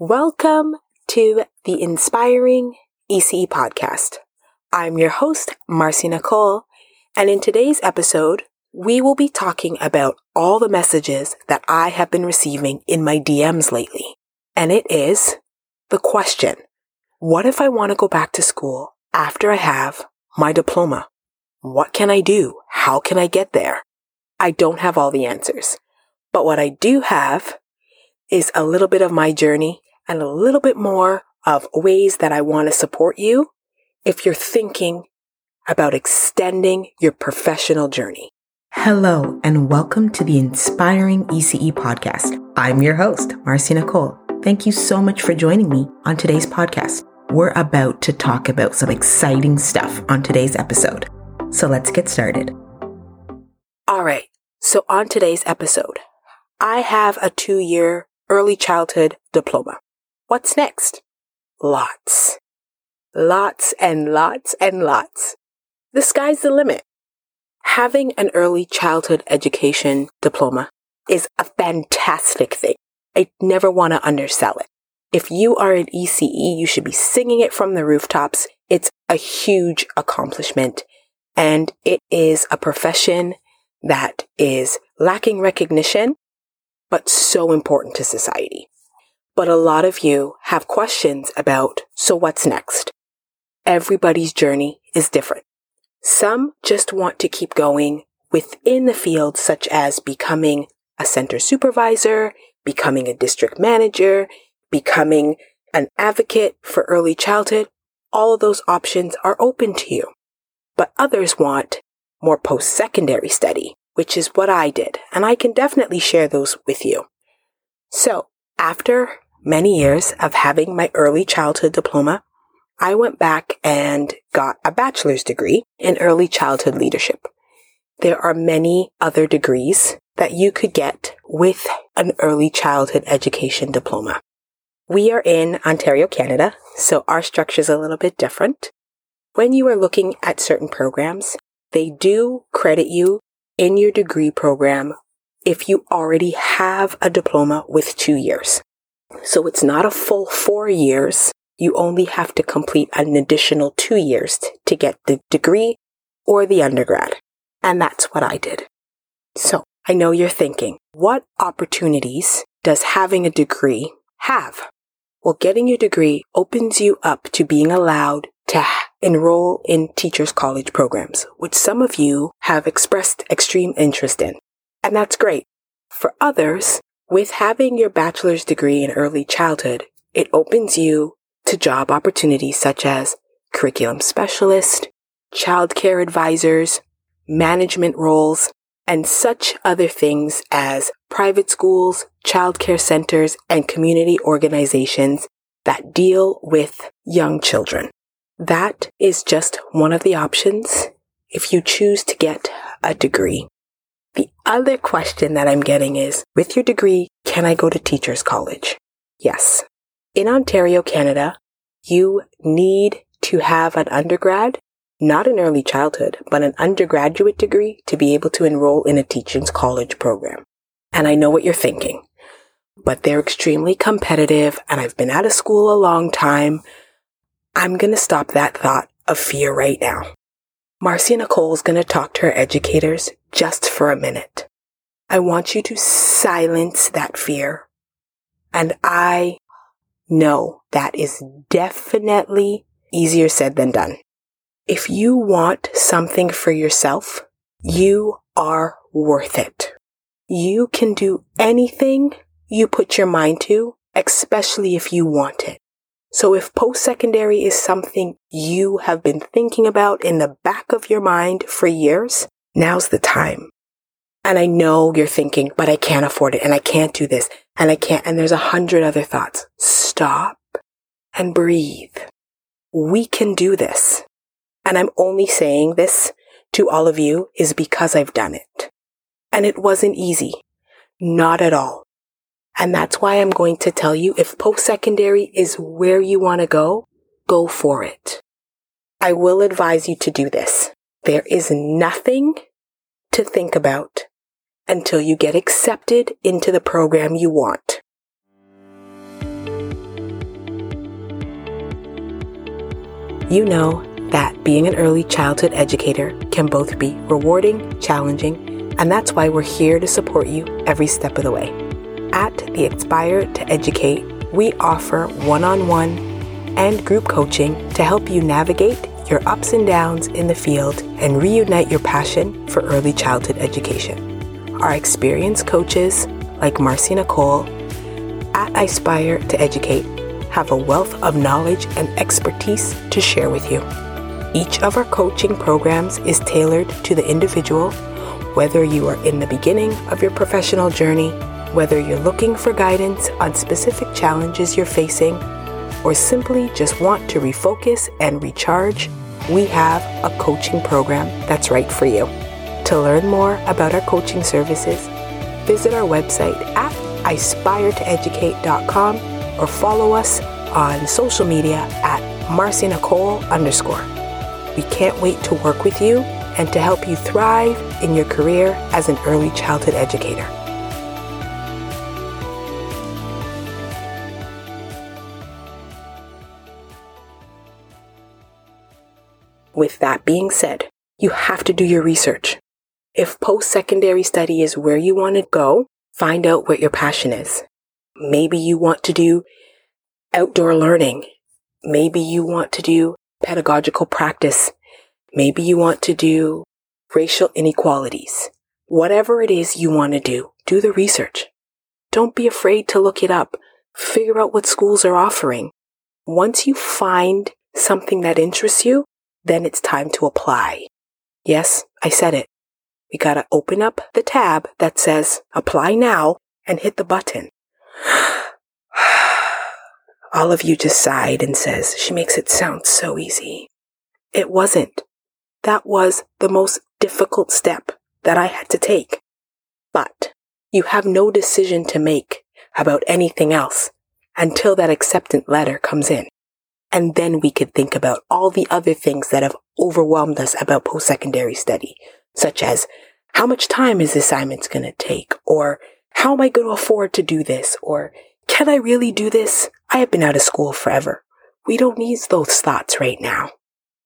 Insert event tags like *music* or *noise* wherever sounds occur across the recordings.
Welcome to the Inspiring ECE podcast. I'm your host, Marcia Nicole, and in today's episode, we will be talking about all the messages that I have been receiving in my DMs lately. And it is the question, what if I want to go back to school after I have my diploma? What can I do? How can I get there? I don't have all the answers, but what I do have is a little bit of my journey and a little bit more of ways that I want to support you if you're thinking about extending your professional journey. Hello, and welcome to the Inspiring ECE podcast. I'm your host, Marcia Nicole. Thank you so much for joining me on today's podcast. We're about to talk about some exciting stuff on today's episode. So let's get started. All right. So on today's episode, I have a two year early childhood diploma. What's next? Lots. Lots and lots and lots. The sky's the limit. Having an early childhood education diploma is a fantastic thing. I never want to undersell it. If you are an ECE, you should be singing it from the rooftops. It's a huge accomplishment and it is a profession that is lacking recognition, but so important to society. But a lot of you have questions about, so what's next? Everybody's journey is different. Some just want to keep going within the field, such as becoming a center supervisor, becoming a district manager, becoming an advocate for early childhood. All of those options are open to you. But others want more post-secondary study, which is what I did. And I can definitely share those with you. So after many years of having my early childhood diploma, I went back and got a bachelor's degree in early childhood leadership. There are many other degrees that you could get with an early childhood education diploma. We are in Ontario, Canada, so our structure is a little bit different. When you are looking at certain programs, they do credit you in your degree program if you already have a diploma with two years. So it's not a full four years. You only have to complete an additional two years to get the degree or the undergrad. And that's what I did. So I know you're thinking, what opportunities does having a degree have? Well, getting your degree opens you up to being allowed to enroll in teachers college programs, which some of you have expressed extreme interest in. And that's great. For others, with having your bachelor's degree in early childhood, it opens you to job opportunities such as curriculum specialist, childcare advisors, management roles, and such other things as private schools, childcare centers, and community organizations that deal with young children. That is just one of the options if you choose to get a degree. The other question that I'm getting is, with your degree, can I go to teacher's college? Yes. In Ontario, Canada, you need to have an undergrad, not an early childhood, but an undergraduate degree to be able to enroll in a teaching's college program. And I know what you're thinking, but they're extremely competitive and I've been out of school a long time. I'm going to stop that thought of fear right now. Marcia Nicole is going to talk to her educators just for a minute. I want you to silence that fear. And I know that is definitely easier said than done. If you want something for yourself, you are worth it. You can do anything you put your mind to, especially if you want it. So if post-secondary is something you have been thinking about in the back of your mind for years, now's the time. And I know you're thinking, but I can't afford it and I can't do this and I can't. And there's a hundred other thoughts. Stop and breathe. We can do this. And I'm only saying this to all of you is because I've done it. And it wasn't easy. Not at all. And that's why I'm going to tell you if post secondary is where you want to go, go for it. I will advise you to do this. There is nothing to think about until you get accepted into the program you want. You know that being an early childhood educator can both be rewarding, challenging, and that's why we're here to support you every step of the way. At the Inspire to Educate, we offer one on one and group coaching to help you navigate your ups and downs in the field and reunite your passion for early childhood education. Our experienced coaches, like Marcia Nicole, at Aspire to Educate, have a wealth of knowledge and expertise to share with you. Each of our coaching programs is tailored to the individual, whether you are in the beginning of your professional journey, whether you're looking for guidance on specific challenges you're facing, or simply just want to refocus and recharge, we have a coaching program that's right for you. To learn more about our coaching services, visit our website at aspiretoeducate.com or follow us on social media at Marcia Nicole underscore. We can't wait to work with you and to help you thrive in your career as an early childhood educator. With that being said, you have to do your research. If post secondary study is where you want to go, find out what your passion is. Maybe you want to do outdoor learning. Maybe you want to do pedagogical practice. Maybe you want to do racial inequalities. Whatever it is you want to do, do the research. Don't be afraid to look it up. Figure out what schools are offering. Once you find something that interests you, then it's time to apply. Yes, I said it. We gotta open up the tab that says apply now and hit the button. *sighs* All of you just sighed and says, she makes it sound so easy. It wasn't. That was the most difficult step that I had to take. But you have no decision to make about anything else until that acceptance letter comes in. And then we could think about all the other things that have overwhelmed us about post-secondary study, such as how much time is this assignment going to take? Or how am I going to afford to do this? Or can I really do this? I have been out of school forever. We don't need those thoughts right now.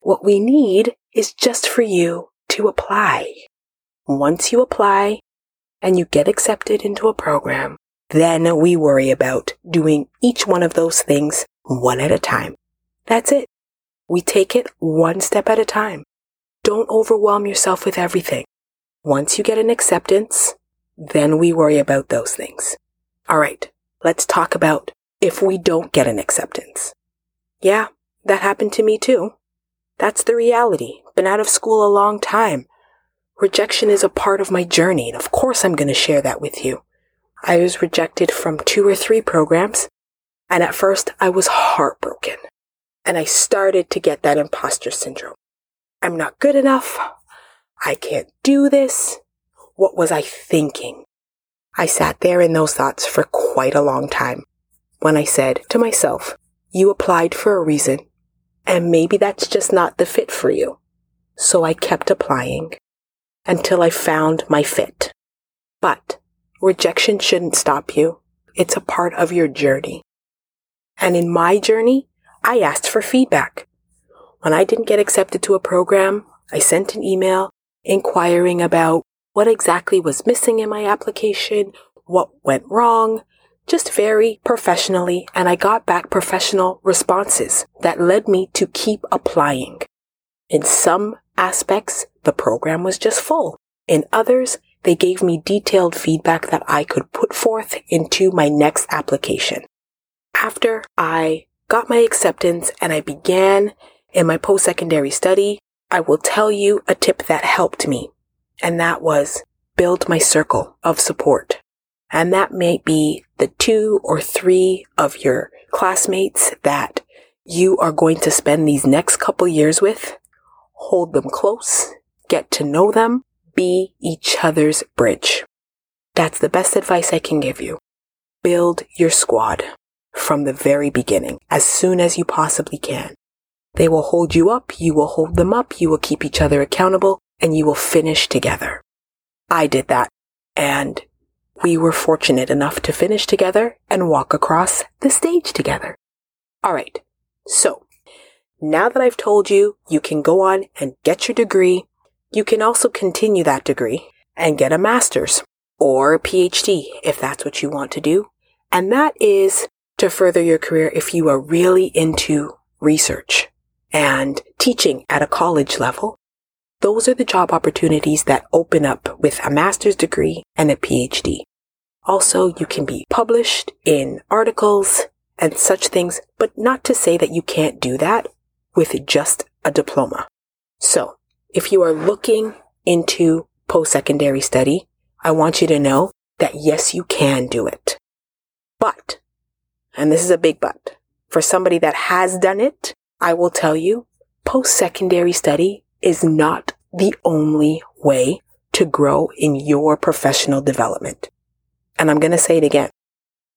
What we need is just for you to apply. Once you apply and you get accepted into a program, then we worry about doing each one of those things one at a time. That's it. We take it one step at a time. Don't overwhelm yourself with everything. Once you get an acceptance, then we worry about those things. All right. Let's talk about if we don't get an acceptance. Yeah, that happened to me too. That's the reality. Been out of school a long time. Rejection is a part of my journey, and of course I'm going to share that with you. I was rejected from two or three programs, and at first I was heartbroken. And I started to get that imposter syndrome. I'm not good enough. I can't do this. What was I thinking? I sat there in those thoughts for quite a long time when I said to myself, you applied for a reason and maybe that's just not the fit for you. So I kept applying until I found my fit. But rejection shouldn't stop you. It's a part of your journey. And in my journey, I asked for feedback. When I didn't get accepted to a program, I sent an email inquiring about what exactly was missing in my application, what went wrong, just very professionally, and I got back professional responses that led me to keep applying. In some aspects, the program was just full. In others, they gave me detailed feedback that I could put forth into my next application. After I got my acceptance and I began in my post-secondary study, I will tell you a tip that helped me and that was build my circle of support. And that may be the two or three of your classmates that you are going to spend these next couple years with. Hold them close, get to know them, be each other's bridge. That's the best advice I can give you. Build your squad from the very beginning, as soon as you possibly can. They will hold you up, you will hold them up, you will keep each other accountable, and you will finish together. I did that and we were fortunate enough to finish together and walk across the stage together. All right. So now that I've told you, you can go on and get your degree. You can also continue that degree and get a master's or a PhD if that's what you want to do. And that is to further your career if you are really into research and teaching at a college level. Those are the job opportunities that open up with a master's degree and a PhD. Also, you can be published in articles and such things, but not to say that you can't do that with just a diploma. So, if you are looking into post-secondary study, I want you to know that yes, you can do it. And this is a big but, for somebody that has done it, I will tell you, post-secondary study is not the only way to grow in your professional development. And I'm going to say it again.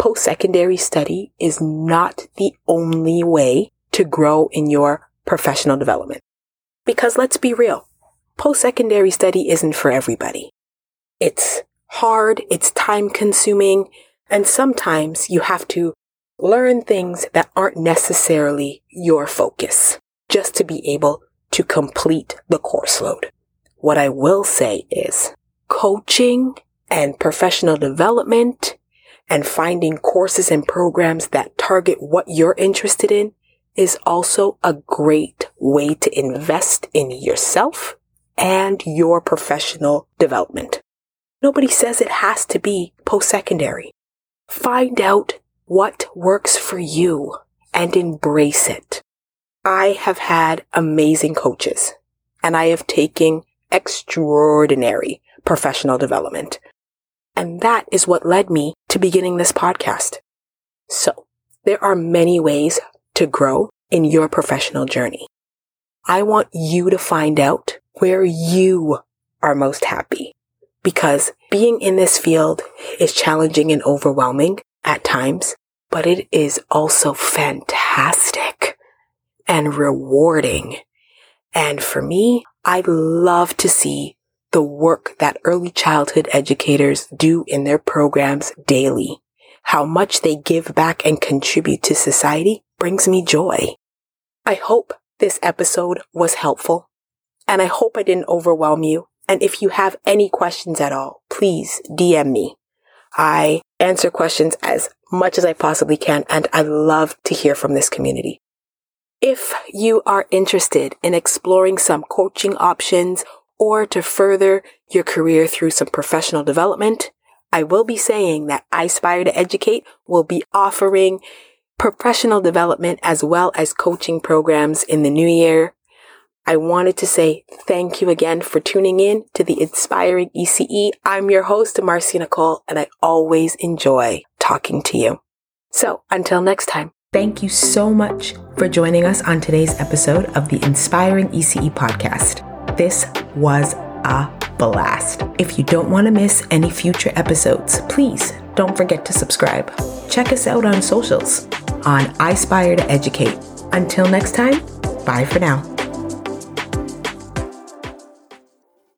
Post-secondary study is not the only way to grow in your professional development. Because let's be real, post-secondary study isn't for everybody. It's hard, it's time consuming, and sometimes you have to learn things that aren't necessarily your focus just to be able to complete the course load. What I will say is coaching and professional development and finding courses and programs that target what you're interested in is also a great way to invest in yourself and your professional development. Nobody says it has to be post-secondary. Find out what works for you and embrace it. I have had amazing coaches and I have taken extraordinary professional development. And that is what led me to beginning this podcast. So there are many ways to grow in your professional journey. I want you to find out where you are most happy because being in this field is challenging and overwhelming at times, but it is also fantastic and rewarding. And for me, I love to see the work that early childhood educators do in their programs daily. How much they give back and contribute to society brings me joy. I hope this episode was helpful and I hope I didn't overwhelm you. And if you have any questions at all, please DM me. I answer questions as much as I possibly can and I love to hear from this community. If you are interested in exploring some coaching options or to further your career through some professional development, I will be saying that iSpire to Educate will be offering professional development as well as coaching programs in the new year. I wanted to say thank you again for tuning in to the Inspiring ECE. I'm your host, Marcia Nicole, and I always enjoy talking to you. So until next time, thank you so much for joining us on today's episode of the Inspiring ECE podcast. This was a blast. If you don't want to miss any future episodes, please don't forget to subscribe. Check us out on socials on iSpire to Educate. Until next time, bye for now.